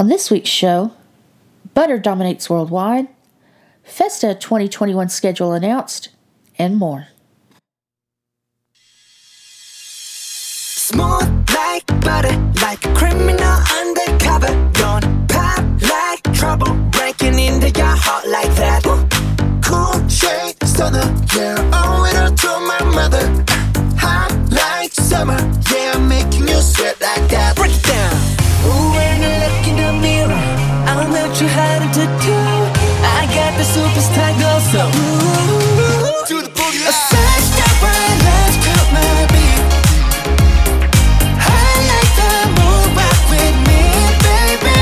On this week's show, butter dominates worldwide, Festa 2021 schedule announced, and more. Smooth like butter, like a criminal undercover. Don't pop like trouble, breaking into your heart like that. Cool shade stunner, yeah, owe it all to my mother. Hot like summer, yeah, making you sweat like that. Break it down. I'm not to do. I got the superstar glow, so ooh, to the boogie. A side step right, let's cut my beat. I like the move, rock with me, baby.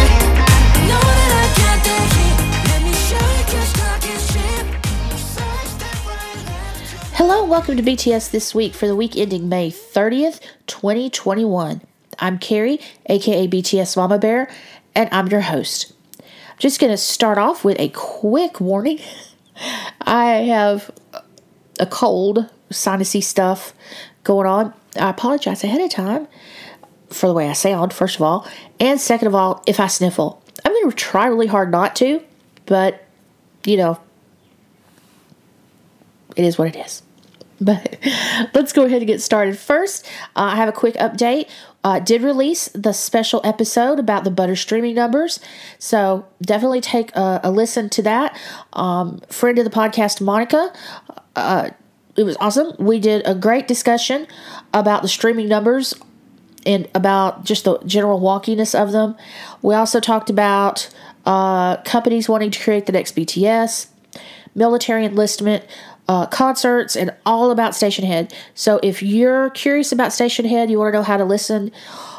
Know that I got the heat. Let me show you 'cause talk is cheap. Side step right, let's Hello, welcome to BTS This Week for the week ending May 30th, 2021. I'm Carrie, aka BTS Mama Bear, and I'm your host. Just going to start off with a quick warning. I have a cold, sinusy stuff going on. I apologize ahead of time for the way I sound, first of all, and second of all, if I sniffle. I'm going to try really hard not to, but you know, it is what it is. But let's go ahead and get started. First, uh, I have a quick update. Uh, did release the special episode about the butter streaming numbers, so definitely take a, a listen to that. Um, friend of the podcast, Monica, uh, it was awesome. We did a great discussion about the streaming numbers and about just the general wonkiness of them. We also talked about uh, companies wanting to create the next BTS, military enlistment, uh, concerts, and all about Station Head. So if you're curious about Station Head, you want to know how to listen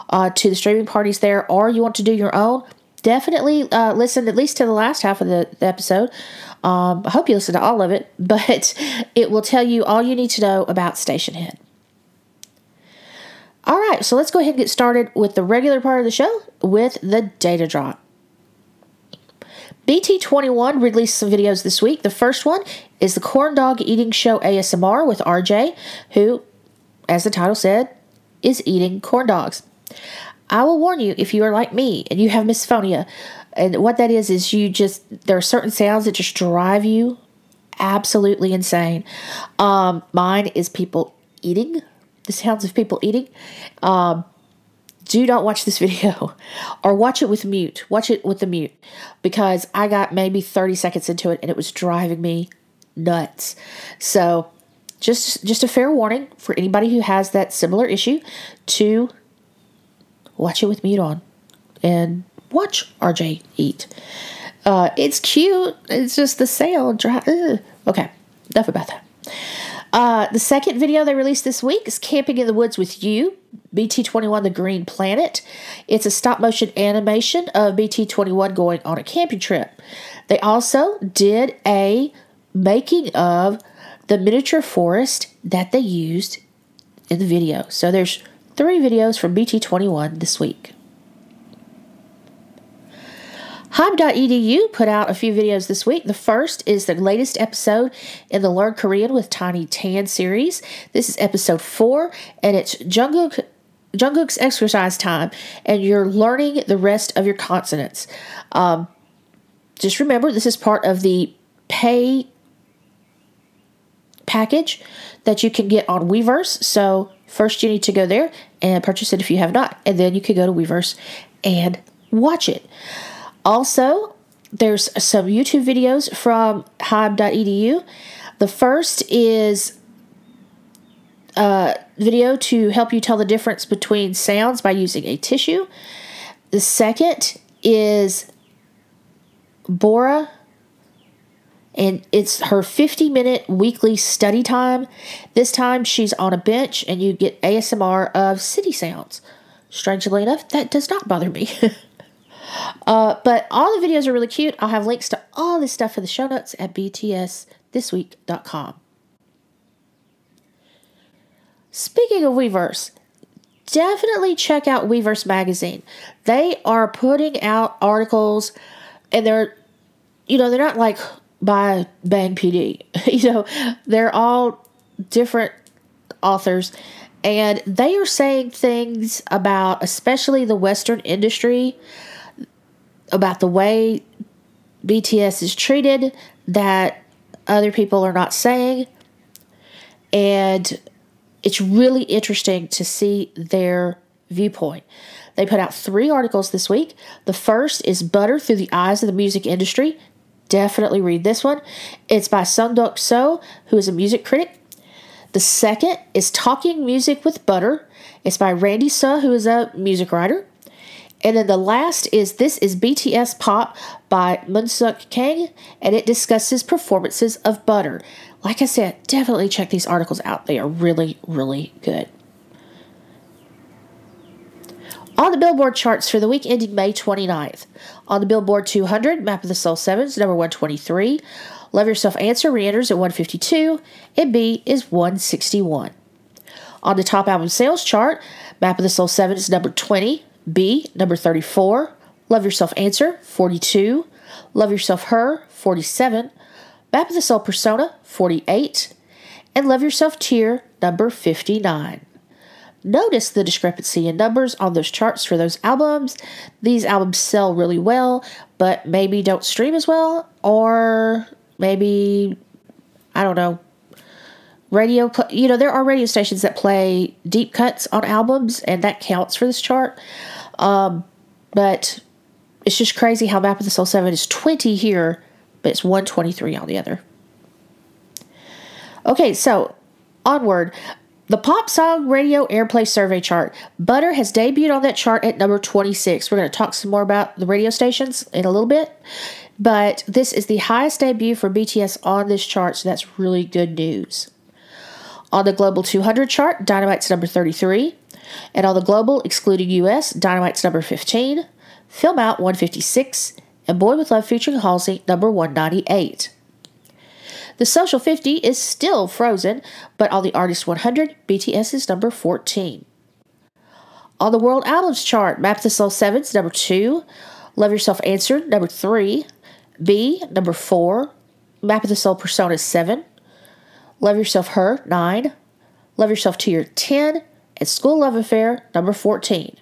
uh, to the streaming parties there, or you want to do your own, definitely uh, listen at least to the last half of the, the episode. Um, I hope you listen to all of it, but it will tell you all you need to know about Station Head. All right, so let's go ahead and get started with the regular part of the show with the data drop. BT21 released some videos this week. The first one is the Corn Dog Eating Show ASMR with RJ, who, as the title said, is eating corn dogs. I will warn you if you are like me and you have misophonia, and what that is is you just there are certain sounds that just drive you absolutely insane. Um, mine is people eating, the sounds of people eating. Um, do not watch this video or watch it with mute. Watch it with the mute because I got maybe 30 seconds into it and it was driving me nuts. So, just just a fair warning for anybody who has that similar issue to watch it with mute on and watch RJ eat. Uh, it's cute. It's just the sound. Dry. Okay, enough about that. Uh, the second video they released this week is Camping in the Woods with You, BT21 The Green Planet. It's a stop motion animation of BT21 going on a camping trip. They also did a making of the miniature forest that they used in the video. So there's three videos from BT21 this week. Hybe.edu put out a few videos this week. The first is the latest episode in the Learn Korean with Tiny Tan series. This is episode four, and it's Jungkook Jungkook's exercise time, and you're learning the rest of your consonants. Um, just remember, this is part of the pay package that you can get on Weverse. So first, you need to go there and purchase it if you have not, and then you can go to Weverse and watch it. Also, there's some YouTube videos from hybe.edu. The first is a video to help you tell the difference between sounds by using a tissue. The second is Bora, and it's her 50 minute weekly study time. This time she's on a bench and you get ASMR of city sounds. Strangely enough, that does not bother me. Uh, but all the videos are really cute. I'll have links to all this stuff in the show notes at btsthisweek.com. Speaking of Weverse, definitely check out Weverse magazine. They are putting out articles, and they're, you know, they're not like by Bang PD. you know, they're all different authors, and they are saying things about, especially the Western industry, about the way BTS is treated that other people are not saying. And it's really interesting to see their viewpoint. They put out three articles this week. The first is Butter Through the Eyes of the Music Industry. Definitely read this one. It's by Sungduk So, who is a music critic. The second is Talking Music with Butter. It's by Randy Suh, who is a music writer. And then the last is This is BTS Pop by Munsuk Kang, and it discusses performances of Butter. Like I said, definitely check these articles out. They are really, really good. On the Billboard charts for the week ending May 29th. On the Billboard 200, Map of the Soul 7 is number 123. Love Yourself Answer re enters at 152, and BE is 161. On the top album sales chart, Map of the Soul 7 is number 20, BE, number 34. Love Yourself Answer, 42. Love Yourself Her, 47. Map of the Soul Persona, 48. And Love Yourself Tear, number 59. Notice the discrepancy in numbers on those charts for those albums. These albums sell really well, but maybe don't stream as well, or maybe, I don't know, radio you know there are radio stations that play deep cuts on albums and that counts for this chart um, but it's just crazy how map of the soul 7 is 20 here but it's 123 on the other. Okay so onward. The pop song radio airplay survey chart. Butter has debuted on that chart at number 26 we're going to talk some more about the radio stations in a little bit but this is the highest debut for bts on this chart so that's really good news. On the Global 200 chart, Dynamite's number 33. And on the Global, excluding US, Dynamite's number 15. Film Out 156. And Boy with Love featuring Halsey, number 198. The Social 50 is still frozen, but on the Artist 100, BTS is number 14. On the World Albums chart, Map the Soul 7's number 2. Love Yourself Answered, number 3. BE, number 4. Map of the Soul Persona 7. Love Yourself Her, 9. Love Yourself Tear 10. And Skool Luv Affair, number 14.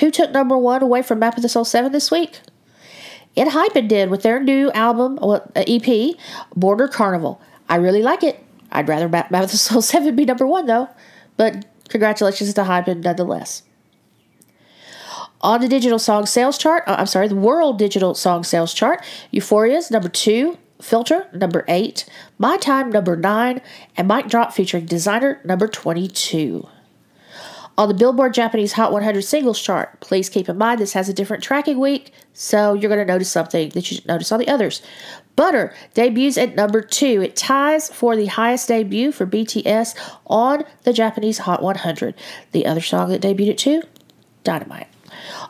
Who took number one away from Map of the Soul 7 this week? ENHYPEN did with their new album, uh, EP, Border Carnival. I really like it. I'd rather Map of the Soul 7 be number one, though. But congratulations to Hypen nonetheless. On the digital song sales chart, uh, I'm sorry, the world digital song sales chart, Euphoria's number two, Filter, number 8, My Time, number 9, and Mic Drop featuring Desiigner, number 22. On the Billboard Japanese Hot 100 singles chart, please keep in mind this has a different tracking week, so you're going to notice something that you shouldn't notice on the others. Butter debuts at number 2. It ties for the highest debut for BTS on the Japanese Hot 100. The other song that debuted at 2, Dynamite.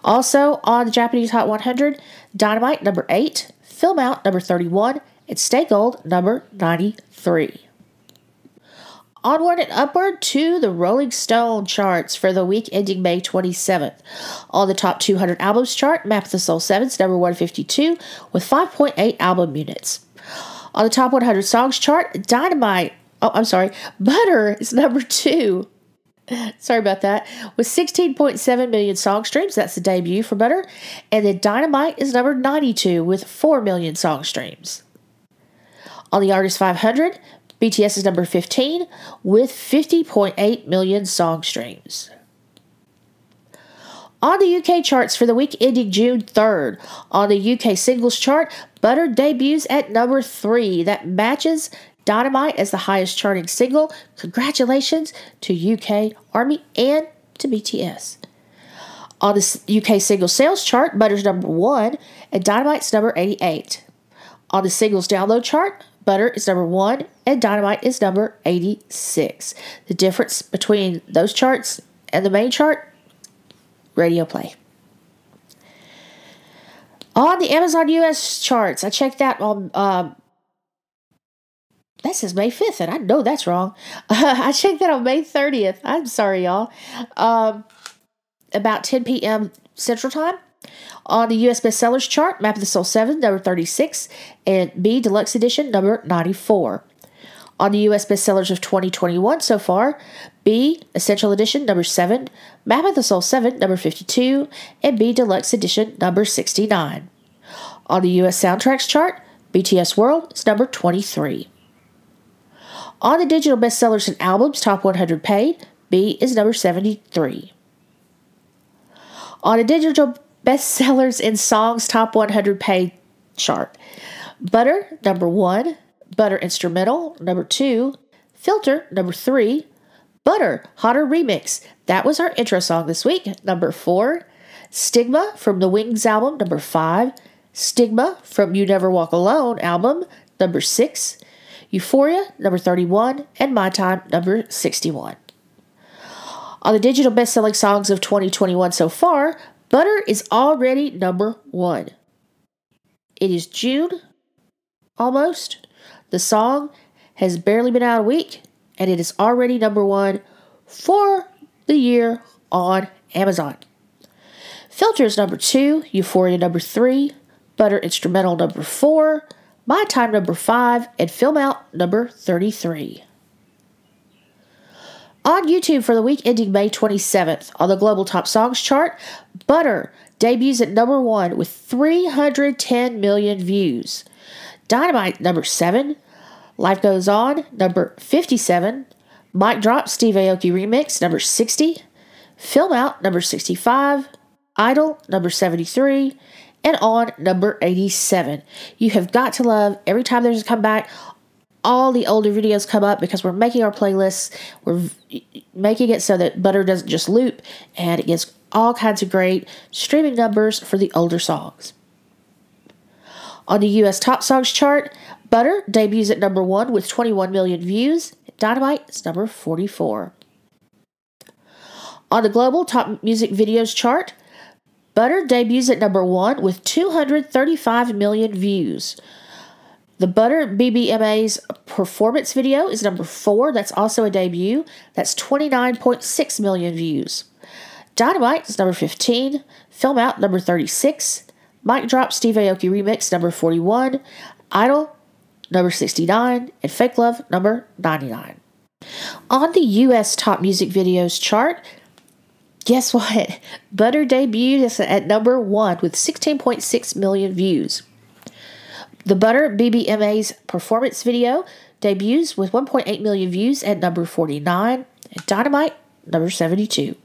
Also on the Japanese Hot 100, Dynamite number 8, Film Out number 31, and Stay Gold number 93. Onward and upward to the Rolling Stone charts for the week ending May 27th. On the top 200 albums chart, Map of the Soul 7's number 152 with 5.8 album units. On the top 100 songs chart, Dynamite, oh, I'm sorry, Butter is number 2. Sorry about that. With 16.7 million song streams, that's the debut for Butter. And then Dynamite is number 92 with 4 million song streams. On the Artist 500, BTS is number 15 with 50.8 million song streams. On the UK charts for the week ending June 3rd, on the UK singles chart, Butter debuts at number 3. That matches Dynamite as the highest charting single. Congratulations to UK Army and to BTS. On the UK single sales chart, Butter's number 1 and Dynamite's number 88. On the singles download chart, Butter is number one, and Dynamite is number 86. The difference between those charts and the main chart radio play. On the Amazon US charts, I checked that on. Um, that says May 5th, and I know that's wrong. I checked that on May 30th. I'm sorry, y'all. Um, about 10 p.m. Central Time. On the US bestsellers chart, Map of the Soul 7, number 36, and BE Deluxe Edition, number 94. On the US bestsellers of 2021 so far, BE Essential Edition number 7, Map of the Soul 7 number 52, and BE Deluxe Edition number 69. On the US soundtracks chart, BTS World is number 23. On the digital bestsellers and albums top 100 paid, BE is number 73. On the digital bestsellers in songs top 100 paid chart, Butter number 1, Butter Instrumental, number two. Filter, number three. Butter, Hotter Remix. That was our intro song this week. Number four. Stigma from the Wings album, number five. Stigma from You Never Walk Alone album, number six. Euphoria, number 31. And My Time, number 61. On the digital best selling songs of 2021 so far, Butter is already number one. It is June, almost. The song has barely been out a week and it is already number one for the year on Amazon. Filters number two, Euphoria number three, Butter Instrumental number four, My Time number five, and Film Out number 33. On YouTube for the week ending May 27th, on the Global Top Songs chart, Butter debuts at number one with 310 million views. Dynamite, number 7. Life Goes On, number 57. Mic Drop, Steve Aoki Remix, number 60. Film Out, number 65. Idol, number 73. And On, number 87. You have got to love every time there's a comeback. All the older videos come up because we're making our playlists. We're making it so that Butter doesn't just loop and it gets all kinds of great streaming numbers for the older songs. On the US Top Songs chart, Butter debuts at number one with 21 million views. Dynamite is number 44. On the global top music videos chart, Butter debuts at number one with 235 million views. The Butter BBMA's performance video is number four. That's also a debut. That's 29.6 million views. Dynamite is number 15. Film Out number 36. Mic Drop Steve Aoki Remix number 41, Idol number 69, and Fake Love number 99. On the US Top Music Videos chart, guess what? Butter debuted at number 1 with 16.6 million views. The Butter BBMA's performance video debuts with 1.8 million views at number 49, and Dynamite number 72.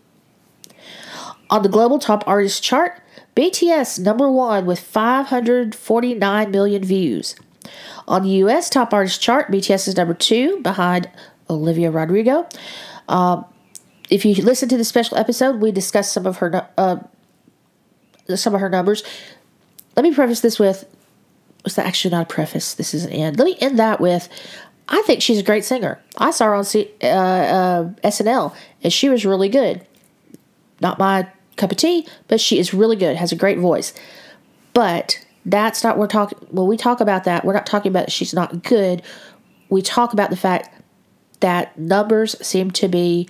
On the global top artist chart, BTS number one with 549 million views. On the US top artist chart, BTS is number two behind Olivia Rodrigo. Um, if you listen to the special episode, we discussed some of her uh, some of her numbers. Let me preface this with was that actually not a preface? This is an end. Let me end that with I think she's a great singer. I saw her on C, uh, uh, SNL and she was really good. Not my cup of tea, but she is really good, has a great voice. But that's not we're talking when we talk about that, we're not talking about she's not good. We talk about the fact that numbers seem to be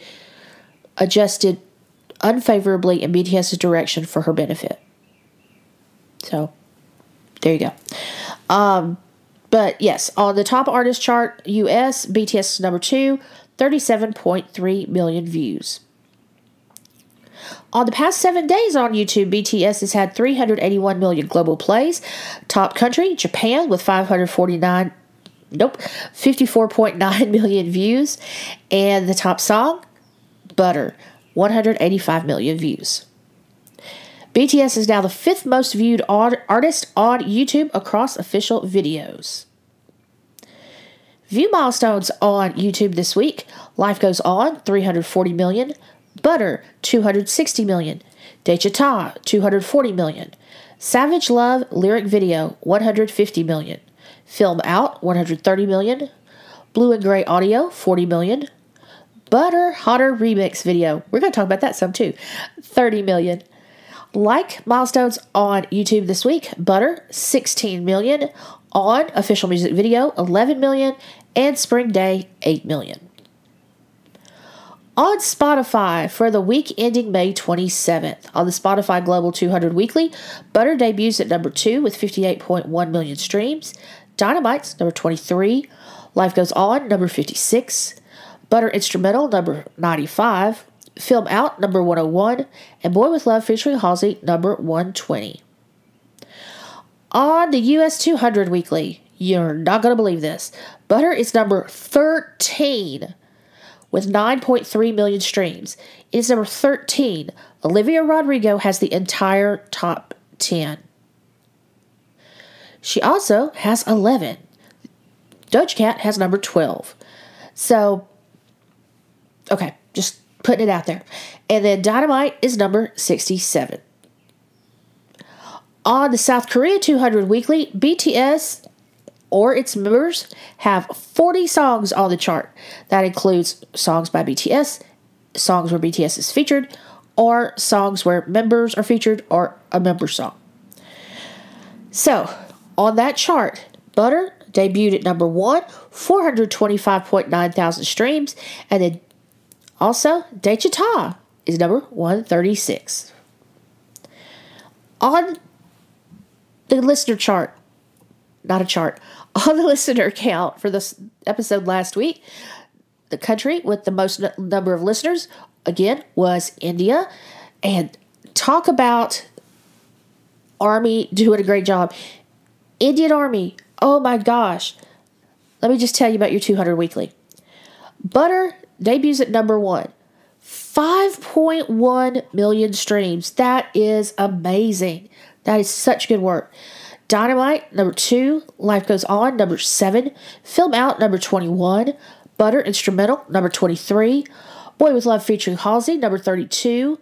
adjusted unfavorably in BTS's direction for her benefit. So there you go. Um, but yes, on the top artist chart, US, BTS is number two, 37.3 million views. On the past seven days on YouTube, BTS has had 381 million global plays. Top country, Japan, with 549, nope, 54.9 million views. And the top song, Butter, 185 million views. BTS is now the fifth most viewed artist on YouTube across official videos. View milestones on YouTube this week. Life Goes On, 340 million. Butter, 260 million. Daechwita, 240 million. Savage Love lyric video, 150 million. Film Out, 130 million. Blue and Gray Audio, 40 million. Butter Hotter Remix video. We're going to talk about that some too. 30 million. Like milestones on YouTube this week, Butter 16 million, on official music video 11 million, and Spring Day 8 million on Spotify for the week ending May 27th. On the Spotify Global 200 Weekly, Butter debuts at number 2 with 58.1 million streams. Dynamite's number 23. Life Goes On, number 56. Butter Instrumental, number 95. Film Out, number 101. And Boy with Love featuring Halsey, number 120. On the US 200 Weekly, you're not going to believe this. Butter is number 13 with 9.3 million streams. It is number 13. Olivia Rodrigo has the entire top 10. She also has 11. Doja Cat has number 12. So, okay, just putting it out there. And then Dynamite is number 67. On the South Korea 200 Weekly, BTS or its members have 40 songs on the chart. That includes songs by BTS, songs where BTS is featured, or songs where members are featured, or a member song. So, on that chart, Butter debuted at number one, 425.9 thousand streams, and then also Daechwita Ta is number 136. On the listener chart, not a chart, on the listener count for this episode last week, the country with the most n- number of listeners again was India. And talk about Army doing a great job. Indian Army, oh my gosh. Let me just tell you about your 200 weekly. Butter debuts at number one. 5.1 million streams. That is amazing. That is such good work. Dynamite, number two. Life Goes On, number seven. Film Out, number 21. Butter Instrumental, number 23. Boy with Love featuring Halsey, number 32.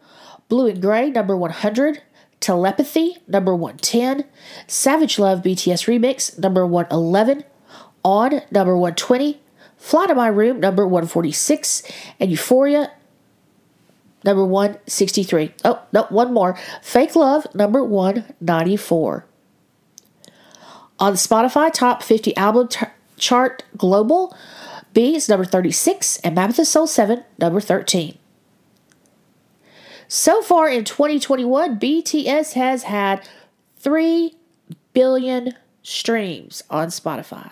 Blue and Gray, number 100. Telepathy, number 110. Savage Love BTS Remix, number 111. On, number 120. Fly to My Room, number 146. And Euphoria, number 163. Oh, no, one more. Fake Love, number 194. On Spotify Top 50 Album t- Chart Global, BE is number 36 and Map of Soul 7, number 13. So far in 2021, BTS has had 3 billion streams on Spotify.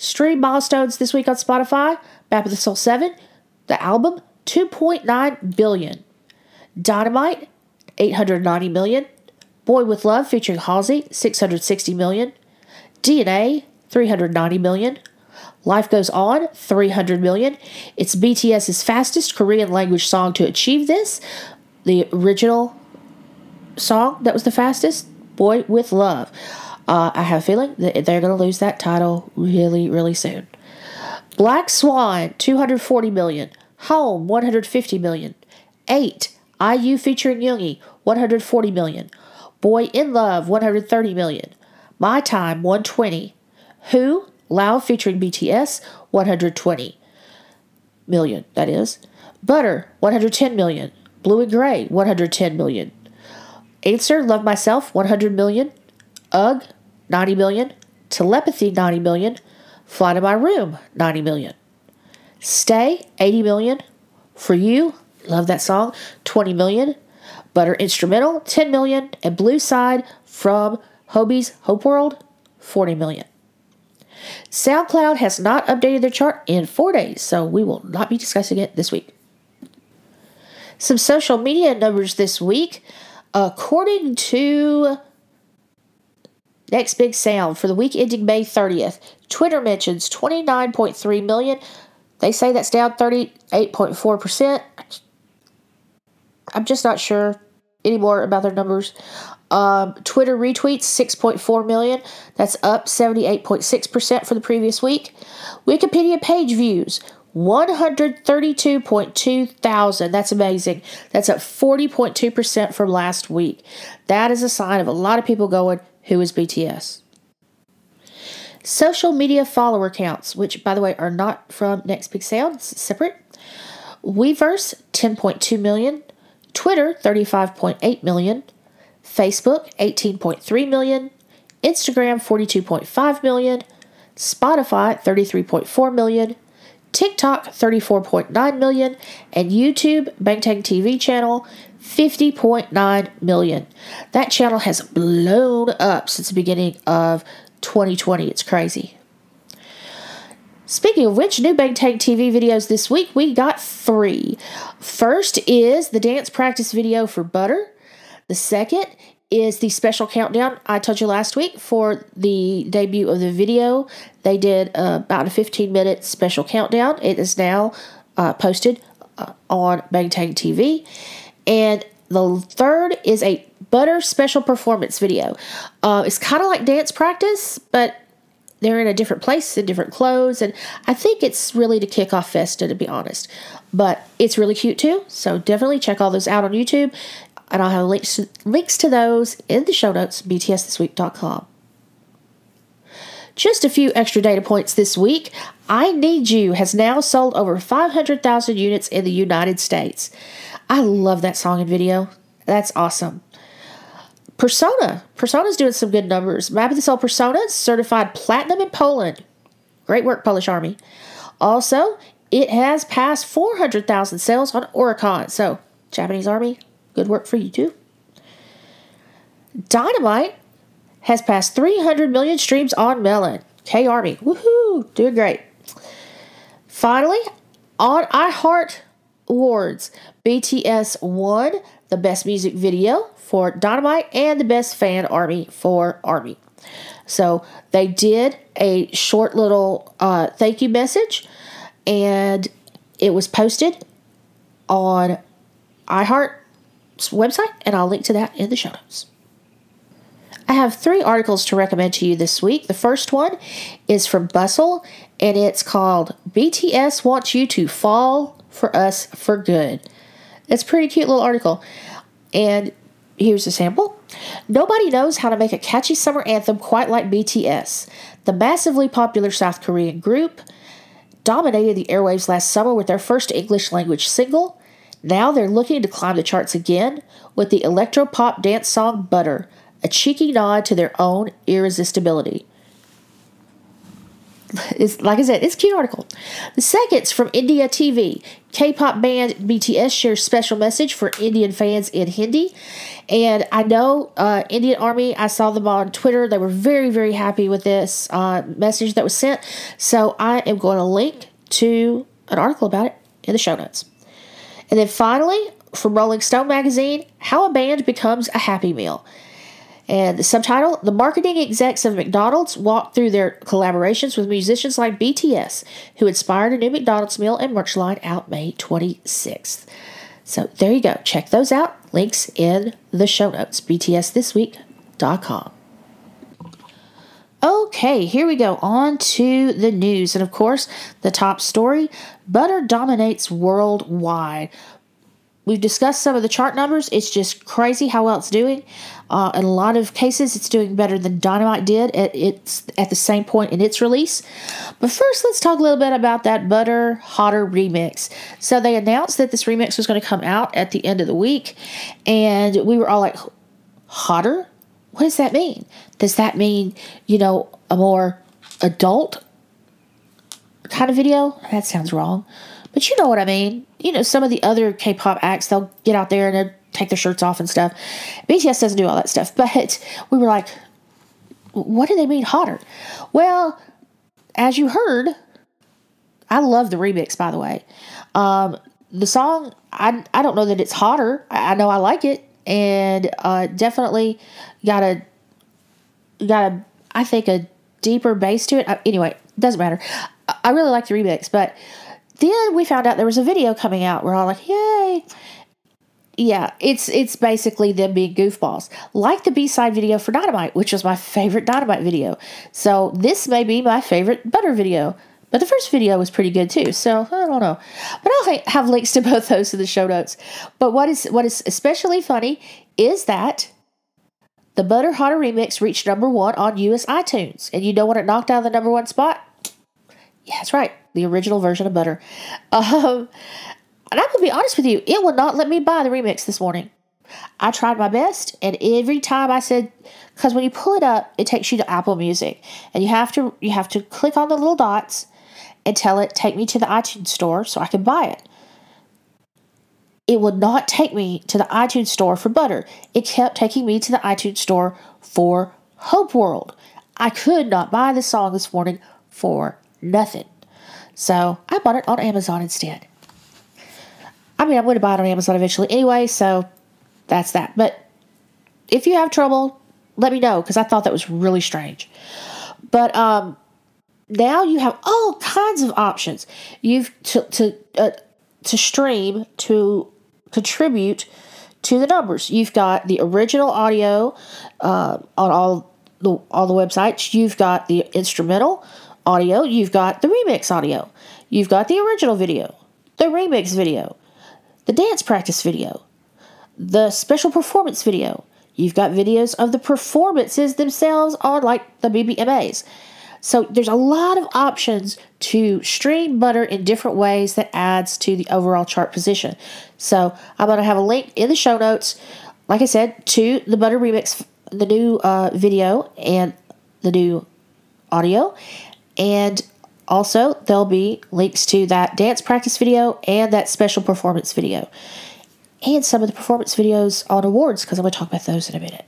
Stream milestones this week on Spotify Map of the Soul 7, the album 2.9 billion. Dynamite 890 million. Boy with Love featuring Halsey 660 million. DNA 390 million. Life Goes On 300 million. It's BTS's fastest Korean language song to achieve this. The original song that was the fastest, Boy with Love. Uh, I have a feeling that they're going to lose that title really, really soon. Black Swan 240 million. Home 150 million. 8. IU featuring Yoongi 140 million. Boy in Love 130 million. My Time 120. Who Lauv featuring BTS 120 million that is. Butter 110 million. Blue and Gray 110 million. Answer Love Myself 100 million. Ugh 90 million. Telepathy 90 million. Fly to My Room 90 million. Stay 80 million. For You love that song 20 million. Butter Instrumental 10 million and Blue Side from Hobi's Hope World 40 million. SoundCloud has not updated their chart in four days, so we will not be discussing it this week. Some social media numbers this week. According to Next Big Sound for the week ending May 30th, Twitter mentions 29.3 million. They say that's down 38.4%. I'm just not sure anymore about their numbers. Um, Twitter retweets 6.4 million. That's up 78.6% for the previous week. Wikipedia page views 132.2 thousand. That's amazing. That's up 40.2% from last week. That is a sign of a lot of people going, Who is BTS? Social media follower counts, which by the way are not from Next Big Sound, separate. Weverse 10.2 million, Twitter 35.8 million, Facebook 18.3 million, Instagram 42.5 million, Spotify 33.4 million, TikTok 34.9 million, and YouTube Bangtan TV channel 50.9 million. That channel has blown up since the beginning of 2020. It's crazy. Speaking of which, new Bangtan TV videos this week, we got three. First is the dance practice video for Butter. The second is the special countdown I told you last week for the debut of the video. They did uh, about a 15 minute special countdown. It is now uh, posted uh, on Bangtan TV. And the third is a Butter special performance video. Uh, it's kind of like dance practice, but they're in a different place in different clothes. And I think it's really to kick off Festa, to be honest. But it's really cute too. So definitely check all those out on YouTube and I'll have links to, links to those in the show notes, btsthisweek.com. Just a few extra data points this week. I Need You has now sold over 500,000 units in the United States. I love that song and video. That's awesome. Persona. Persona's doing some good numbers. Map of the Soul Persona certified platinum in Poland. Great work, Polish Army. Also, it has passed 400,000 sales on Oricon. So, Japanese Army, Good work for you too. Dynamite has passed 300 million streams on Melon. K Army, woohoo, doing great. Finally, on iHeart Awards, BTS won the best music video for Dynamite and the best fan army for Army. So they did a short little uh, thank you message, and it was posted on iHeart website, and I'll link to that in the show notes. I have three articles to recommend to you this week. The first one is from Bustle, and it's called BTS Wants You to Fall for Us for Good. It's a pretty cute little article. And here's a sample. Nobody knows how to make a catchy summer anthem quite like BTS. The massively popular South Korean group dominated the airwaves last summer with their first English language single, now they're looking to climb the charts again with the electro pop dance song Butter, a cheeky nod to their own irresistibility. It's, like I said, it's a cute article. The second's from India TV. K-pop band BTS shares special message for Indian fans in Hindi, and I know uh, Indian Army. I saw them on Twitter. They were very, very happy with this uh, message that was sent. So I am going to link to an article about it in the show notes. And then finally, from Rolling Stone magazine, How a Band Becomes a Happy Meal. And the subtitle The marketing execs of McDonald's walk through their collaborations with musicians like BTS, who inspired a new McDonald's meal and merch line out May 26th. So there you go. Check those out. Links in the show notes. BTSThisweek.com. Okay, here we go. On to the news. And of course, the top story butter dominates worldwide. We've discussed some of the chart numbers. It's just crazy how well it's doing. Uh, in a lot of cases, it's doing better than Dynamite did at its at the same point in its release. But first, let's talk a little bit about that Butter Hotter remix. So they announced that this remix was going to come out at the end of the week, and we were all like, "Hotter? What does that mean? Does that mean, you know, a more adult kind of video? That sounds wrong. But you know what I mean. You know, some of the other K pop acts, they'll get out there and they'll take their shirts off and stuff. BTS doesn't do all that stuff. But we were like, what do they mean hotter? Well, as you heard, I love the remix, by the way. Um, the song, I, I don't know that it's hotter. I, I know I like it. And uh, definitely got a got a I think a deeper bass to it. Uh, anyway, doesn't matter. I really like the remix, but then we found out there was a video coming out. We're all like, "Yay!" Yeah, it's it's basically them being goofballs, like the B side video for Dynamite, which was my favorite Dynamite video. So this may be my favorite Butter video. But the first video was pretty good too, so I don't know. But I'll have links to both those in the show notes. But what is what is especially funny is that the Butter Hotter remix reached number one on US iTunes. And you know what it knocked out of the number one spot? Yeah, that's right. The original version of Butter. Um, and I'm going to be honest with you, it will not let me buy the remix this morning. I tried my best, and every time I said, because when you pull it up, it takes you to Apple Music, and you have to you have to click on the little dots and tell it take me to the iTunes store so I can buy it it would not take me to the iTunes store for butter. It kept taking me to the iTunes store for Hope World. I could not buy the song this morning for nothing. So I bought it on Amazon instead. I mean, I'm going to buy it on Amazon eventually anyway, so that's that. But if you have trouble, let me know because I thought that was really strange. But um, now you have all kinds of options. You've to to uh, to stream to contribute to the numbers. You've got the original audio uh, on all the all the websites. You've got the instrumental audio. You've got the remix audio. You've got the original video, the remix video, the dance practice video, the special performance video. You've got videos of the performances themselves on like the BBMAs. So there's a lot of options to stream butter in different ways that adds to the overall chart position. So I'm going to have a link in the show notes, like I said, to the butter remix, the new uh, video and the new audio. And also, there'll be links to that dance practice video and that special performance video. And some of the performance videos on awards, because I'm going to talk about those in a minute.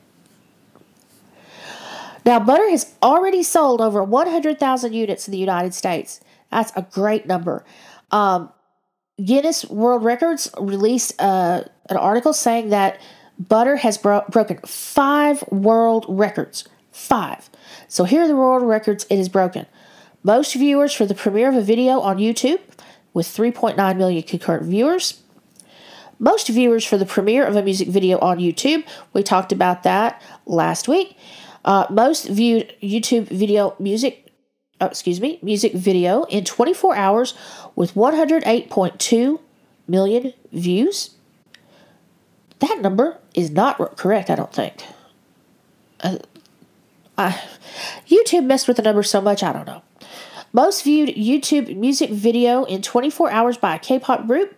Now, butter has already sold over 100,000 units in the United States. That's a great number. Um, Guinness World Records released uh, an article saying that butter has bro- broken five world records. Five. So here are the world records it has broken. Most viewers for the premiere of a video on YouTube, with 3.9 million concurrent viewers. Most viewers for the premiere of a music video on YouTube. We talked about that last week. Uh, most viewed YouTube video music, oh, excuse me, music video in 24 hours with 108.2 million views. That number is not correct, I don't think. Uh, YouTube messed with the number so much, I don't know. Most viewed YouTube music video in 24 hours by a K pop group.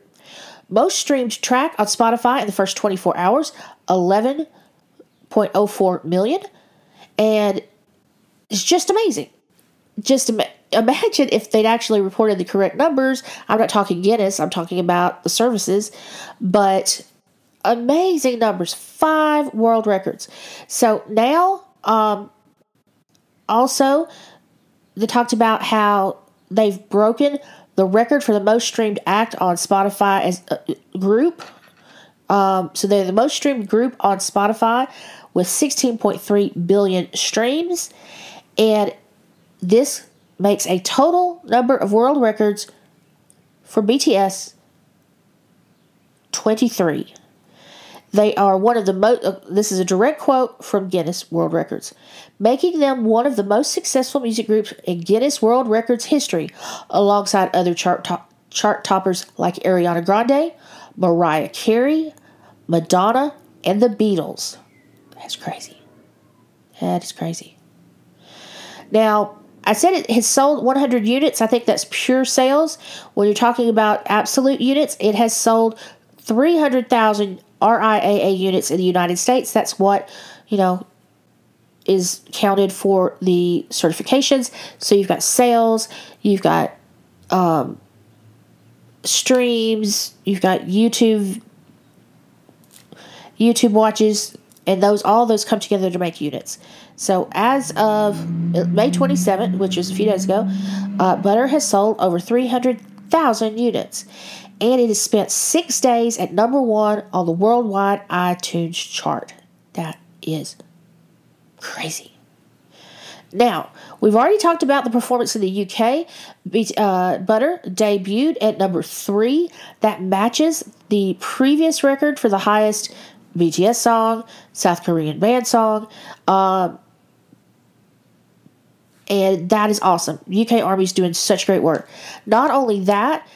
Most streamed track on Spotify in the first 24 hours, 11.04 million. And it's just amazing. Just Im- imagine if they'd actually reported the correct numbers. I'm not talking Guinness, I'm talking about the services, but amazing numbers five world records. So now, um, also, they talked about how they've broken the record for the most streamed act on Spotify as a group. Um, so they're the most streamed group on Spotify with 16.3 billion streams. And this makes a total number of world records for BTS 23. They are one of the most, uh, this is a direct quote from Guinness World Records, making them one of the most successful music groups in Guinness World Records history, alongside other chart, chart toppers like Ariana Grande, Mariah Carey, Madonna, and the Beatles. That's crazy. That is crazy. Now, I said it has sold 100 units. I think that's pure sales. When you're talking about absolute units, it has sold 300,000 RIAA units in the United States. That's what, you know, is counted for the certifications. So you've got sales, you've got um, streams, you've got YouTube YouTube watches, and those all those come together to make units. So as of May 27th, which was a few days ago, uh, Butter has sold over 300,000 units, and it has spent six days at number one on the worldwide iTunes chart. That is crazy. Now, we've already talked about the performance in the UK. Uh, Butter debuted at number three. That matches the previous record for the highest BTS song, South Korean band song. Um, and that is awesome. UK Army's doing such great work. Not only that,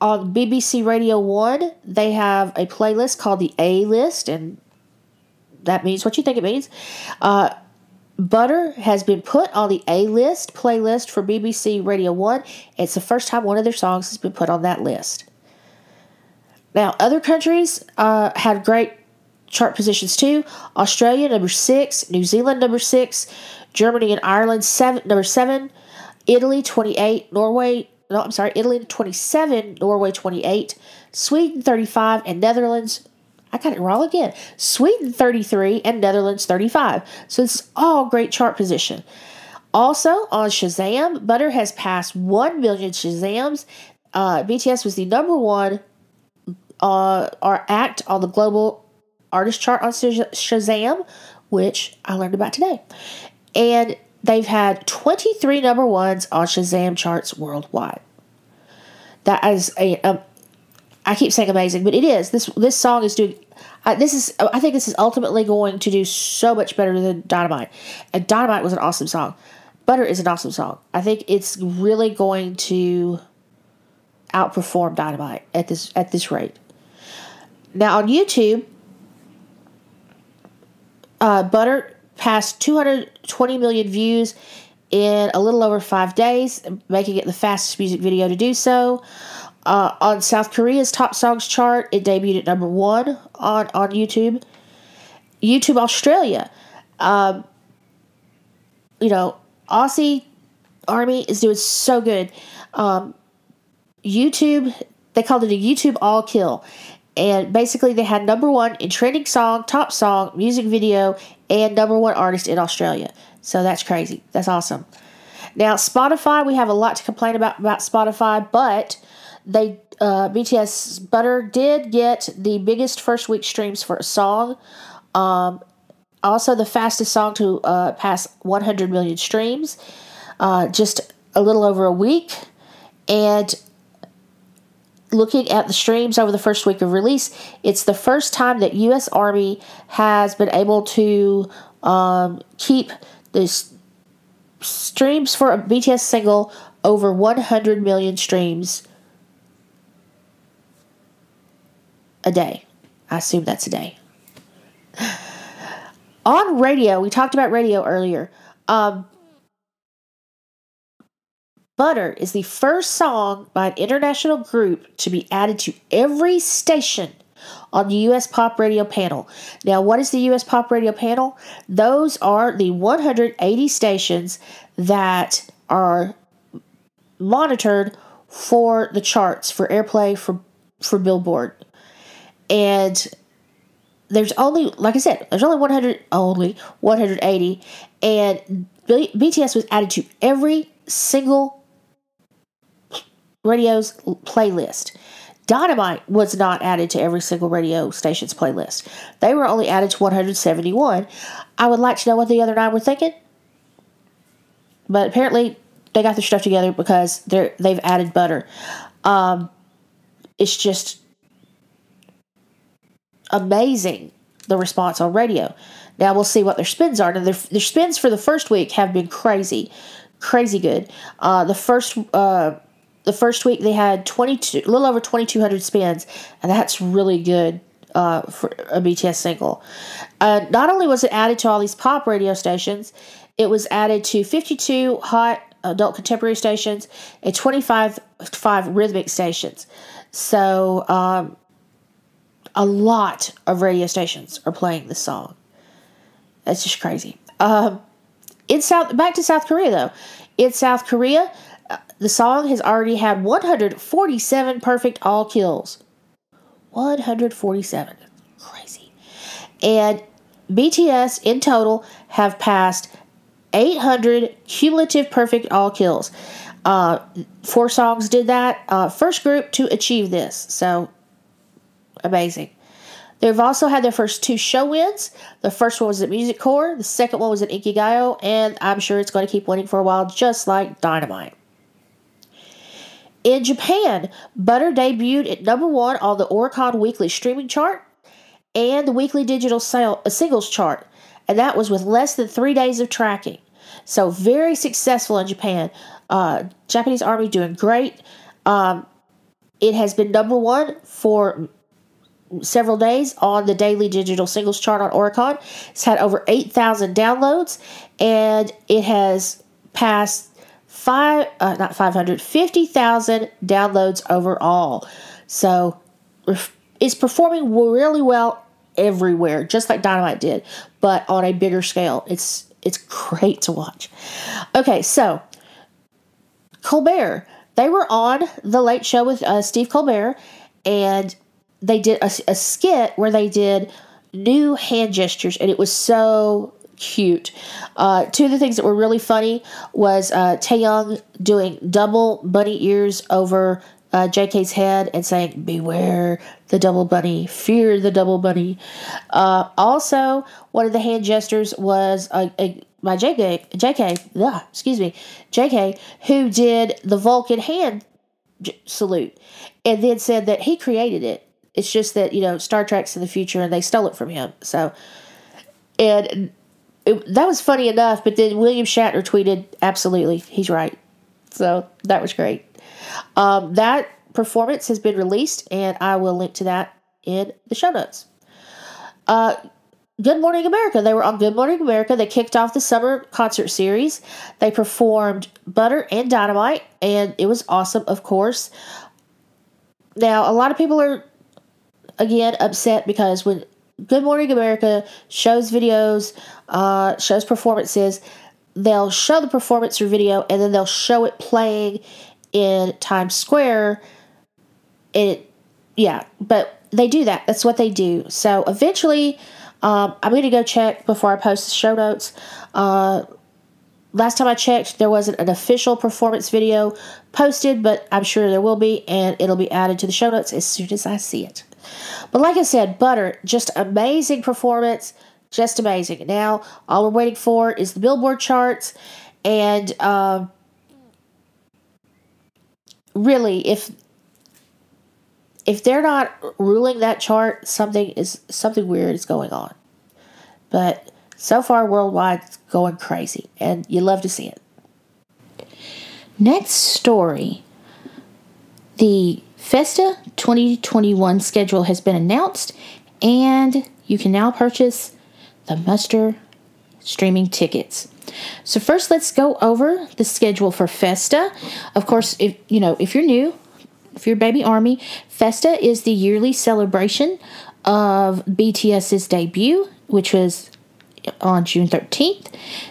on BBC Radio 1, they have a playlist called the A List, and that means what you think it means. Uh, Butter has been put on the A List playlist for BBC Radio 1. It's the first time one of their songs has been put on that list. Now, other countries uh, had great chart positions too. Australia number six, New Zealand number six, Germany and Ireland seven number seven, Italy twenty eight, Norway no I'm sorry Italy twenty seven, Norway twenty eight, Sweden thirty five, and Netherlands. I got it wrong again. Sweden 33 and Netherlands 35. So this is all great chart position. Also on Shazam, Butter has passed 1 million Shazams. Uh, BTS was the number one uh, our act on the global artist chart on Shazam, which I learned about today. And they've had 23 number ones on Shazam charts worldwide. That is a, um, I keep saying amazing, but it is. This this song is doing. This is. I think this is ultimately going to do so much better than Dynamite. And Dynamite was an awesome song. Butter is an awesome song. I think it's really going to outperform Dynamite at this at this rate. Now on YouTube, uh, Butter passed 220 million views in a little over five days, making it the fastest music video to do so. Uh, on South Korea's top songs chart, it debuted at number one on, on YouTube. YouTube Australia, um, you know, Aussie Army is doing so good. Um, YouTube, they called it a YouTube all kill. And basically, they had number one in trending song, top song, music video, and number one artist in Australia. So that's crazy. That's awesome. Now, Spotify, we have a lot to complain about about Spotify, but they uh, BTS Butter did get the biggest first week streams for a song. Um, also, the fastest song to uh, pass 100 million streams, uh, just a little over a week. And looking at the streams over the first week of release, it's the first time that U.S. Army has been able to um, keep the streams for a BTS single over 100 million streams a day. I assume that's a day. On radio, we talked about radio earlier. Um, Butter is the first song by an international group to be added to every station on the US Pop Radio panel. Now, what is the US Pop Radio panel? Those are the 180 stations that are monitored for the charts for airplay for for Billboard. And there's only like I said, there's only 100 only 180 and BTS was added to every single radio's playlist. Dynamite was not added to every single radio station's playlist. They were only added to 171. I would like to know what the other nine were thinking. But apparently, they got their stuff together because they're they've added butter. Um, it's just amazing the response on radio. Now we'll see what their spins are. Now their, their spins for the first week have been crazy, crazy good. Uh, the first uh, the first week they had 22 a little over 2200 spins and that's really good uh, for a bts single. Uh, not only was it added to all these pop radio stations it was added to 52 hot adult contemporary stations and 25 five rhythmic stations. So um, a lot of radio stations are playing this song. That's just crazy. Um, in south back to south korea though. In south korea the song has already had 147 perfect all kills. 147. Crazy. And BTS in total have passed 800 cumulative perfect all kills. Uh, four songs did that. Uh, first group to achieve this. So amazing. They've also had their first two show wins. The first one was at Music Core, the second one was at Inkigayo, and I'm sure it's going to keep winning for a while, just like Dynamite. In Japan, Butter debuted at number one on the Oricon Weekly Streaming Chart and the Weekly Digital sale, uh, Singles Chart, and that was with less than three days of tracking. So very successful in Japan. Uh, Japanese Army doing great. Um, it has been number one for several days on the daily digital singles chart on Oricon. It's had over 8,000 downloads and it has passed five uh, not 500 50,000 downloads overall. So it's performing really well everywhere, just like Dynamite did, but on a bigger scale. It's it's great to watch. Okay, so Colbert, they were on the Late Show with uh, Steve Colbert, and they did a, a skit where they did new hand gestures, and it was so cute. Uh, two of the things that were really funny was uh, Taehyung doing double bunny ears over uh, JK's head and saying, Beware the double bunny, fear the double bunny. Uh, also, one of the hand gestures was a, a by JK, JK, ugh, excuse me, JK, who did the Vulcan hand j- salute and then said that he created it. It's just that, you know, Star Trek's in the future and they stole it from him. So, and it, that was funny enough, but then William Shatner tweeted, absolutely, he's right. So that was great. Um, that performance has been released, and I will link to that in the show notes. Uh, Good Morning America. They were on Good Morning America. They kicked off the summer concert series. They performed Butter and Dynamite, and it was awesome, of course. Now, a lot of people are, again, upset because when Good Morning America shows videos, uh, shows performances, they'll show the performance or video and then they'll show it playing in Times Square. It, yeah, but they do that. That's what they do. So eventually, um, I'm going to go check before I post the show notes. Uh, last time I checked, there wasn't an official performance video posted, but I'm sure there will be, and it'll be added to the show notes as soon as I see it. But like I said, Butter, just amazing performance, just amazing. Now, all we're waiting for is the Billboard charts, and uh, really, if if they're not ruling that chart, something is something weird is going on. But so far, worldwide, it's going crazy, and you love to see it. Next story. The Festa 2021 schedule has been announced, and you can now purchase the Muster streaming tickets. So first, let's go over the schedule for Festa. Of course, if you know if you're new, if you're baby army, Festa is the yearly celebration of BTS's debut, which was on June 13th.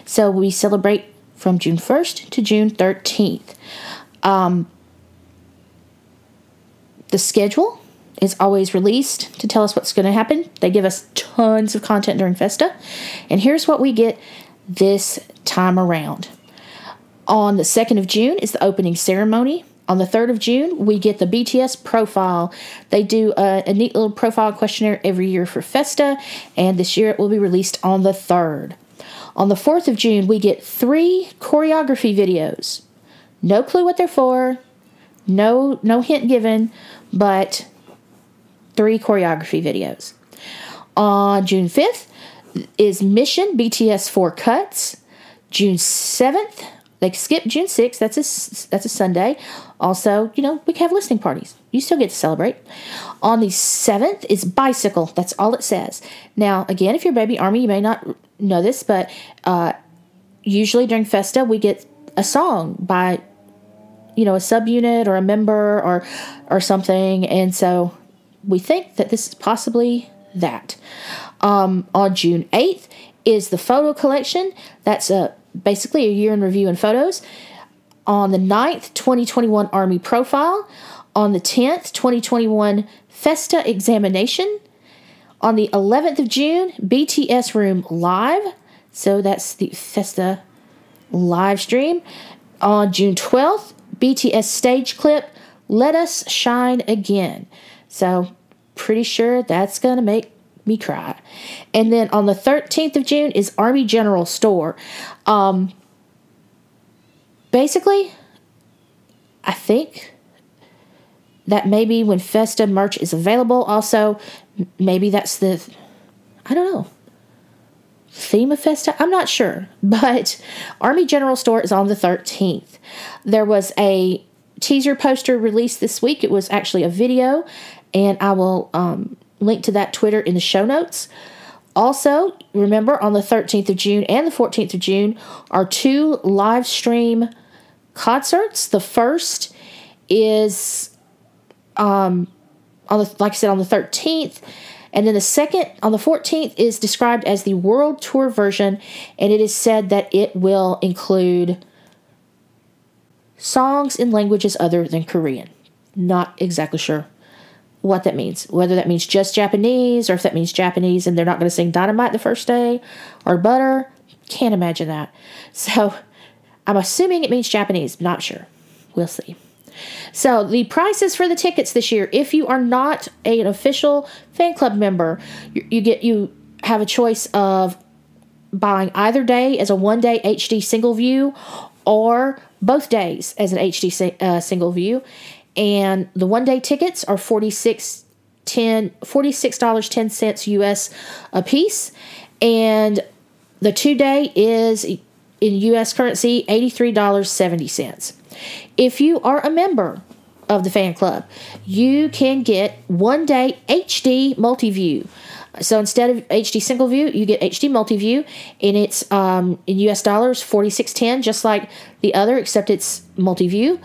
So we celebrate from June 1st to June 13th. Um, the schedule is always released to tell us what's going to happen. They give us tons of content during Festa. And here's what we get this time around. On the 2nd of June is the opening ceremony. On the 3rd of June, we get the BTS profile. They do a, a, neat little profile questionnaire every year for Festa, and this year it will be released on the 3rd. On the 4th of June, we get three choreography videos. No clue what they're for, no no hint given, but three choreography videos. On June 5th is Mission BTS 4 Cuts. June 7th, they skip June 6th, that's a, that's a Sunday. Also, you know, we have listening parties. You still get to celebrate. On the 7th is Bicycle. That's all it says. Now, again, if you're baby army, you may not know this, but uh, usually during Festa, we get a song by you know a subunit or a member or or something. And so we think that this is possibly that. Um, on june 8th is the photo collection. That's a basically a year in review and photos. On the 9th 2021 army profile. On the 10th 2021 festa examination. On the 11th of june bts room live. So that's the festa live stream. On june 12th BTS stage clip, Let Us Shine Again. So, pretty sure that's going to make me cry. And then on the 13th of June is Army General Store. Um, basically, I think that maybe when Festa merch is available, also, maybe that's the, I don't know, theme of Festa? I'm not sure, but Army General Store is on the 13th. There was a teaser poster released this week. It was actually a video, and I will um, link to that Twitter in the show notes. Also, remember on the 13th of June and the 14th of June are two live stream concerts. The first is um, on the like I said on the 13th and then the second, on the 14th, is described as the world tour version, and it is said that it will include songs in languages other than Korean. Not exactly sure what that means. Whether that means just Japanese, or if that means Japanese and they're not going to sing Dynamite the first day, or Butter. Can't imagine that. So I'm assuming it means Japanese, not sure. We'll see. So the prices for the tickets this year, if you are not an official fan club member, you, you get you have a choice of buying either day as a one day HD single view or both days as an HD uh, single view. And the one day tickets are 46 10 $46.10 US a piece. And the two day is in US currency $83.70. If you are a member of the fan club, you can get one day HD multi view. So instead of HD single view, you get HD multi view, and it's um, in US dollars forty six ten, just like the other, except it's multi view.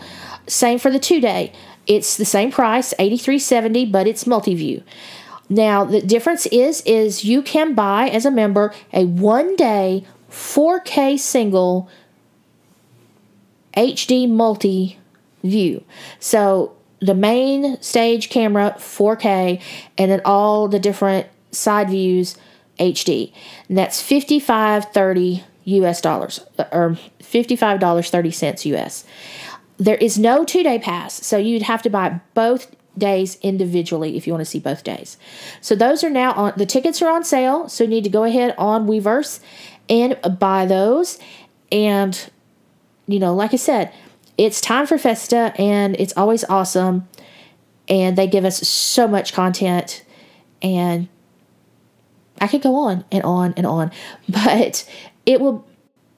Same for the two day. It's the same price, eighty three seventy, but it's multi view. Now the difference is is you can buy as a member a one day 4K single HD multi view. So the main stage camera 4K and then all the different side views HD. And that's 55.30 US dollars or $55.30 US. There is no 2-day pass, so you'd have to buy both days individually if you want to see both days. So those are now on the tickets are on sale, so you need to go ahead on Weverse and buy those and you know, like I said, it's time for Festa and it's always awesome and they give us so much content and I could go on and on and on, but it will,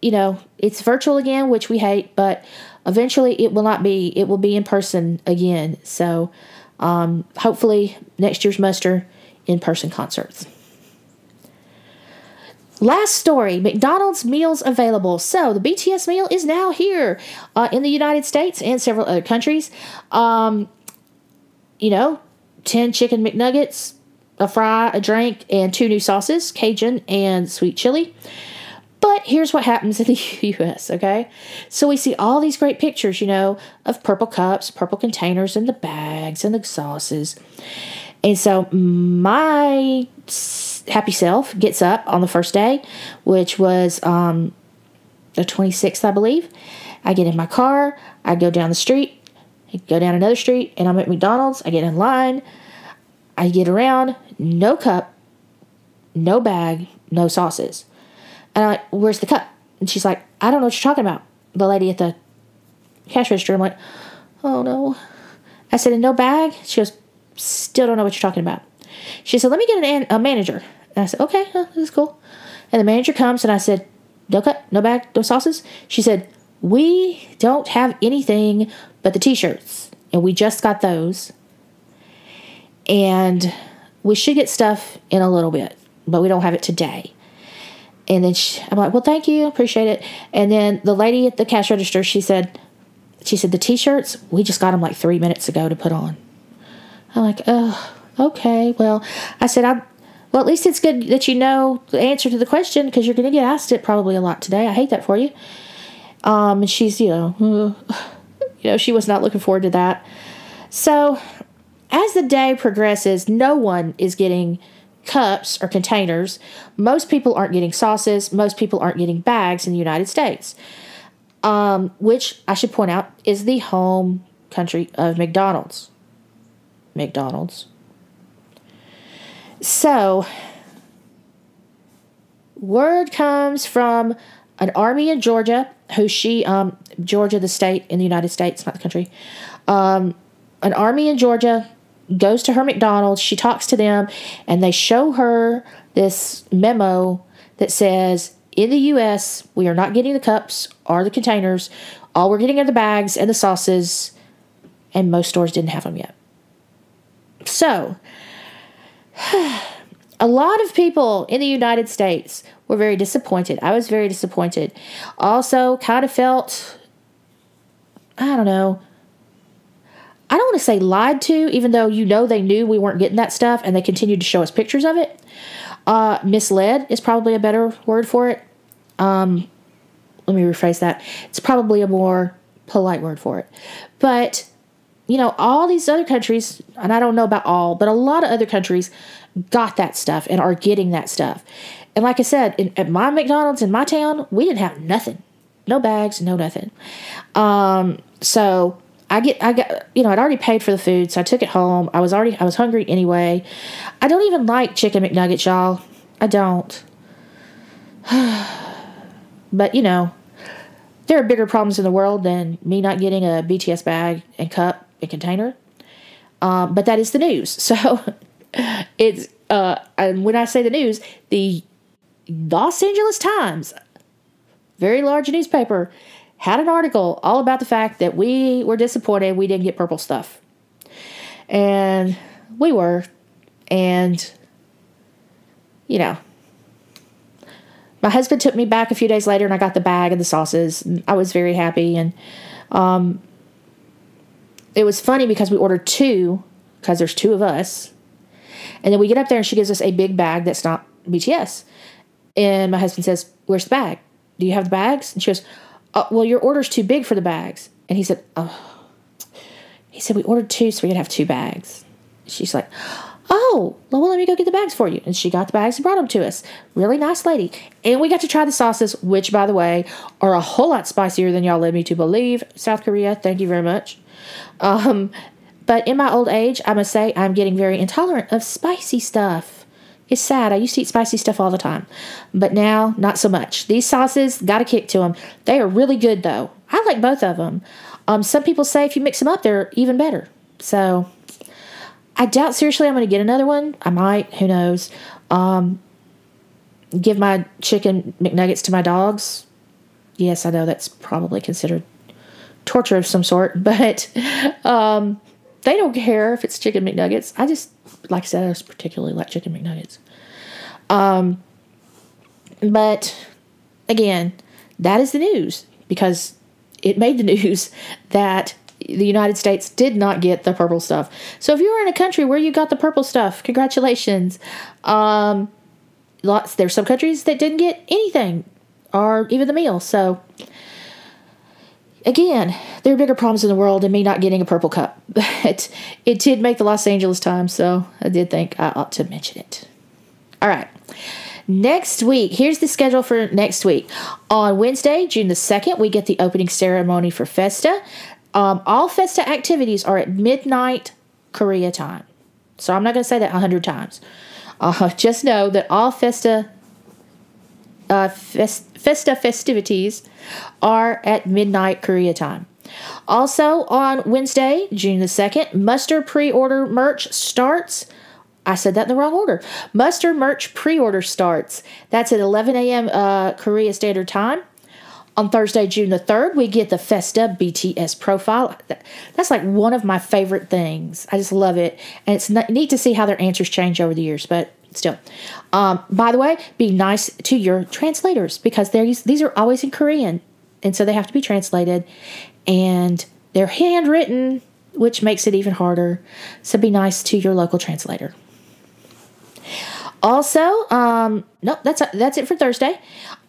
you know, it's virtual again, which we hate, but eventually it will not be. It will be in person again. So um, hopefully next year's muster in person concerts. Last story McDonald's meals available. So, the BTS meal is now here uh, in the United States and several other countries. Um, you know, 10 chicken McNuggets, a fry, a drink, and two new sauces Cajun and sweet chili. But here's what happens in the US, okay? So we see all these great pictures, you know, of purple cups, purple containers, and the bags and the sauces. And so my happy self gets up on the first day, which was um, the 26th, I believe. I get in my car, I go down the street, I go down another street, and I'm at McDonald's. I get in line, I get around, no cup, no bag, no sauces. And I'm like, where's the cup? And she's like, I don't know what you're talking about. The lady at the cash register. I'm like, oh no. I said, and no bag? She goes, still don't know what you're talking about. She said, let me get an, a manager. And I said, okay, this is cool. And the manager comes and I said, no cut, no bag, no sauces. She said, we don't have anything but the t-shirts. And we just got those and we should get stuff in a little bit, but we don't have it today. And then she, I'm like, well, thank you, appreciate it. And then the lady at the cash register, she said, she said the t-shirts we just got them like three minutes ago to put on. I'm like, oh, okay. Well, I said, I, well, at least it's good that you know the answer to the question because you're going to get asked it probably a lot today. I hate that for you. Um, and she's, you know, you know, she was not looking forward to that. So as the day progresses, no one is getting cups or containers. Most people aren't getting sauces. Most people aren't getting bags in the United States, um, which I should point out is the home country of McDonald's. McDonald's. So, word comes from an army in Georgia, who she, um, Georgia, the state in the United States, not the country, um, an army in Georgia goes to her McDonald's, she talks to them, and they show her this memo that says, in the US, we are not getting the cups or the containers. All we're getting are the bags and the sauces, and most stores didn't have them yet. So, a lot of people in the United States were very disappointed. I was very disappointed. Also, kind of felt, I don't know, I don't want to say lied to, even though you know they knew we weren't getting that stuff and they continued to show us pictures of it. Uh, misled is probably a better word for it. Um, let me rephrase that. It's probably a more polite word for it. But, you know, all these other countries, and I don't know about all, but a lot of other countries got that stuff and are getting that stuff. And like I said, in, at my McDonald's in my town, we didn't have nothing, no bags, no nothing. Um, so I get, I got, you know, I'd already paid for the food, so I took it home. I was already, I was hungry anyway. I don't even like chicken McNuggets, y'all. I don't. but you know, there are bigger problems in the world than me not getting a BTS bag and cup and container. Um, but that is the news. So it's uh, and when I say the news, the Los Angeles Times, very large newspaper, had an article all about the fact that we were disappointed we didn't get purple stuff. And we were. And, you know, my husband took me back a few days later and I got the bag and the sauces. I was very happy. And um, it was funny because we ordered two, because there's two of us. And then we get up there and she gives us a big bag that's not BTS. And my husband says, Where's the bag? Do you have the bags? And she goes, oh, Well, your order's too big for the bags. And he said, Oh. He said, We ordered two, so we could have two bags. She's like, Oh, well, let me go get the bags for you. And she got the bags and brought them to us. Really nice lady. And we got to try the sauces, which, by the way, are a whole lot spicier than y'all led me to believe. South Korea, thank you very much. Um, but in my old age, I must say I'm getting very intolerant of spicy stuff. It's sad. I used to eat spicy stuff all the time, but now not so much. These sauces got a kick to them. They are really good though. I like both of them. Um, some people say if you mix them up, they're even better. So I doubt seriously I'm going to get another one. I might. Who knows? Um, give my chicken McNuggets to my dogs. Yes, I know that's probably considered torture of some sort, but um, they don't care if it's chicken McNuggets. I just, like I said, I just particularly like chicken McNuggets. Um, but again, that is the news because it made the news that the United States did not get the purple stuff. So if you were in a country where you got the purple stuff, congratulations. Um, lots there's some countries that didn't get anything or even the meal. So again, there are bigger problems in the world than me not getting a purple cup. But it did make the Los Angeles Times, so I did think I ought to mention it. All right. Next week, here's the schedule for next week. On Wednesday, June the 2nd, we get the opening ceremony for Festa. Um, all Festa activities are at midnight Korea time. So I'm not going to say that a hundred times. Uh, just know that all Festa uh, fest, Festa festivities are at midnight Korea time. Also on Wednesday, June the 2nd, Muster pre order merch starts. I said that in the wrong order. Muster merch pre order starts. That's at 11 a.m. Uh, Korea Standard Time. On Thursday, June the 3rd, we get the Festa BTS profile. That's like one of my favorite things. I just love it. And it's neat to see how their answers change over the years, but still. Um, by the way, be nice to your translators because these, these are always in Korean. And so they have to be translated. And they're handwritten, which makes it even harder. So be nice to your local translator. Also, um, no, that's that's it for Thursday.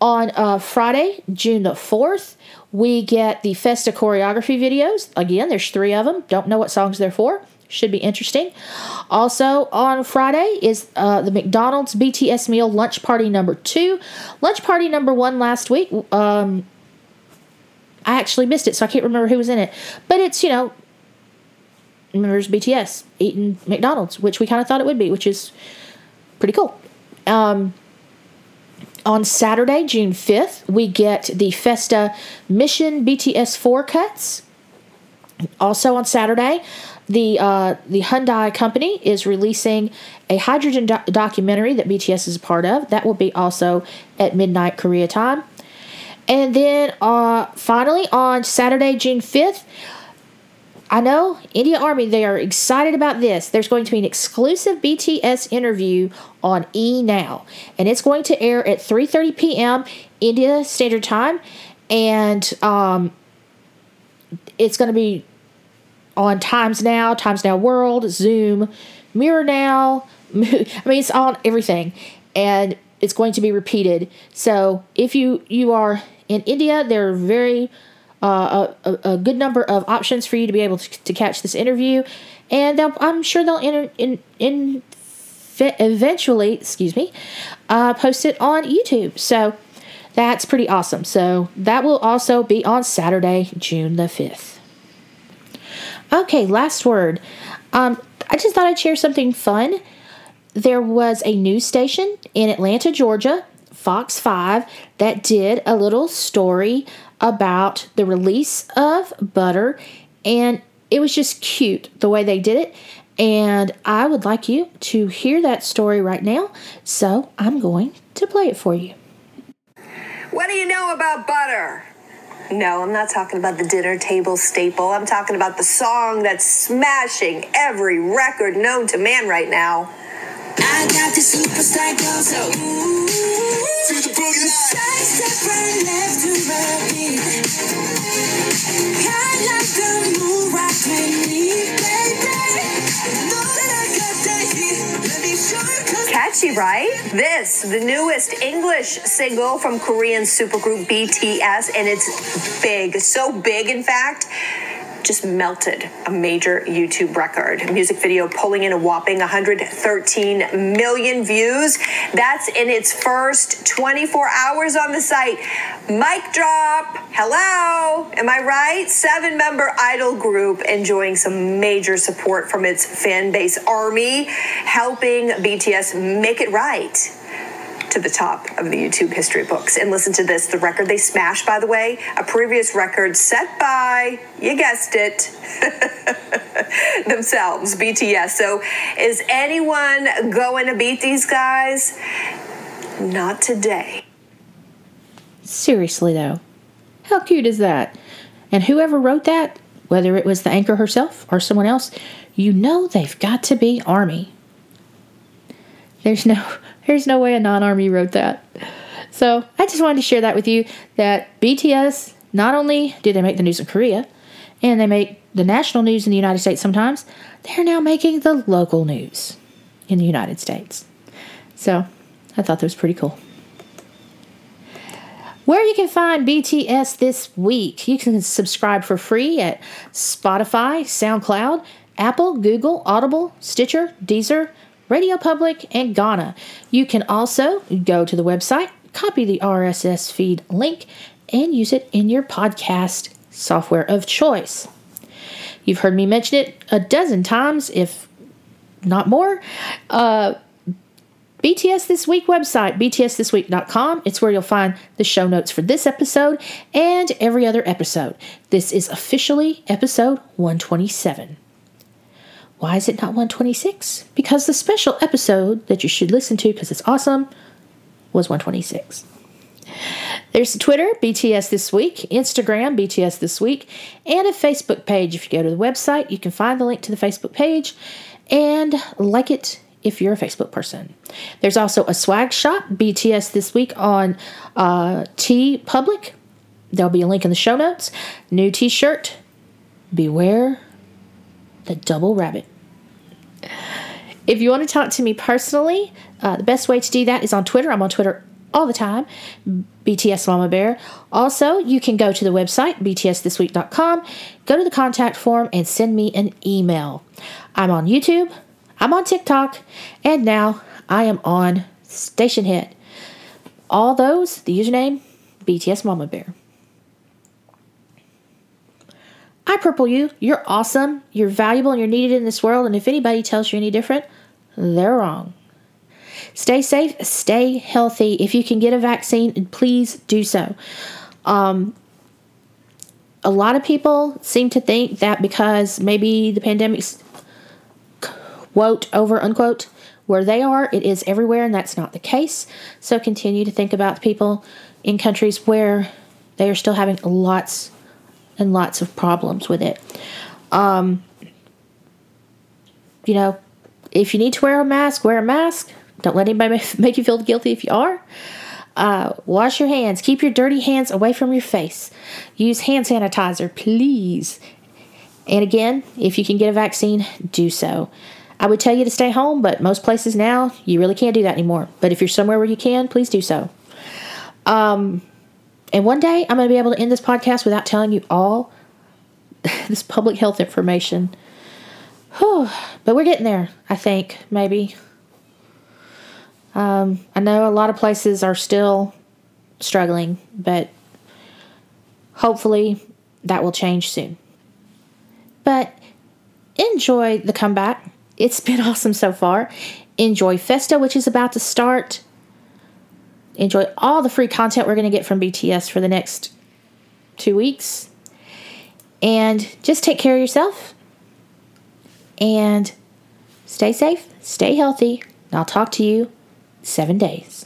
On uh, Friday, June the fourth, we get the Festa choreography videos. Again, there's three of them. Don't know what songs they're for. Should be interesting. Also on Friday is uh, the McDonald's BTS meal lunch party number two. Lunch party number one last week. Um, I actually missed it, so I can't remember who was in it. But it's you know members BTS eating McDonald's, which we kind of thought it would be, which is pretty cool. Um, on Saturday, June 5th, we get the Festa Mission BTS 4 cuts. Also on Saturday, the uh, the Hyundai company is releasing a hydrogen do- documentary that BTS is a part of. That will be also at midnight Korea time. And then uh, finally on Saturday, June 5th, I know India Army, they are excited about this. There's going to be an exclusive BTS interview on E Now, and it's going to air at 3:30 p.m. India Standard Time, and um, it's going to be on Times Now, Times Now World, Zoom, Mirror Now. I mean, it's on everything, and it's going to be repeated. So if you you are in India, there are very uh, a, a, good number of options for you to be able to, to catch this interview, and I'm sure they'll in, in, ev- eventually, excuse me, uh, post it on YouTube. So that's pretty awesome. So that will also be on Saturday, June the 5th. Okay, last word. Um, I just thought I'd share something fun. There was a news station in Atlanta, Georgia, Fox 5, that did a little story about the release of butter, and it was just cute the way they did it. And I would like you to hear that story right now, so I'm going to play it for you. What do you know about butter? No, I'm not talking about the dinner table staple. I'm talking about the song that's smashing every record known to man right now. I got the superstar glow, so ooh, to the boogie line. Step right left to my beat. Hot like the moon, rock with me, baby. Know Catchy, right? This, the newest English single from Korean supergroup BTS, and it's big. So big, in fact, just melted a major YouTube record. Music video pulling in a whopping 113 million views. That's in its first 24 hours on the site. Mic drop. Hello. Am I right? Seven member idol group enjoying some major support from its fan base army, helping BTS make it right to the top of the YouTube history books. And listen to this the record they smashed, by the way, a previous record set by, you guessed it, themselves, BTS. So is anyone going to beat these guys? Not today. Seriously, though, how cute is that? And whoever wrote that, whether it was the anchor herself or someone else, you know they've got to be Army. There's no there's no way a non-army wrote that. So I just wanted to share that with you that BTS not only do they make the news in Korea and they make the national news in the United States sometimes, they're now making the local news in the United States. So I thought that was pretty cool. Where you can find BTS this week, you can subscribe for free at Spotify, SoundCloud, Apple, Google, Audible, Stitcher, Deezer, Radio Public, and Gaana. You can also go to the website, copy the RSS feed link, and use it in your podcast software of choice. You've heard me mention it a dozen times, if not more. Uh, BTS This Week website, btsthisweek.com. It's where you'll find the show notes for this episode and every other episode. This is officially episode 127. Why is it not 126? Because the special episode that you should listen to because it's awesome was 126. There's Twitter, BTS This Week, Instagram, BTS This Week, and a Facebook page. If you go to the website, you can find the link to the Facebook page and like it if you're a Facebook person. There's also a swag shop, BTS This Week on uh, TeePublic. There'll be a link in the show notes. New t shirt, Beware the Double Rabbit. If you want to talk to me personally, uh, the best way to do that is on Twitter. I'm on Twitter all the time, BTS Mama Bear. Also, you can go to the website, btsthisweek.com, go to the contact form, and send me an email. I'm on YouTube, I'm on TikTok, and now I am on Stationhead. All those, the username, BTS Mama Bear. I purple you. You're awesome. You're valuable and you're needed in this world. And if anybody tells you any different, they're wrong. Stay safe, stay healthy. If you can get a vaccine, please do so. Um, a lot of people seem to think that because maybe the pandemic's quote over unquote where they are, it is everywhere, and that's not the case. So continue to think about people in countries where they are still having lots and lots of problems with it. Um, you know, if you need to wear a mask, wear a mask. Don't let anybody make you feel guilty if you are. Uh, wash your hands. Keep your dirty hands away from your face. Use hand sanitizer, please. And again, if you can get a vaccine, do so. I would tell you to stay home, but most places now you really can't do that anymore. But if you're somewhere where you can, please do so. Um, and one day I'm going to be able to end this podcast without telling you all this public health information. Whew. But we're getting there, I think, maybe. Um, I know a lot of places are still struggling, but hopefully that will change soon. But enjoy the comeback. It's been awesome so far. Enjoy Festa, which is about to start. Enjoy all the free content we're going to get from BTS for the next two weeks. And just take care of yourself. And stay safe, stay healthy, and I'll talk to you seven days.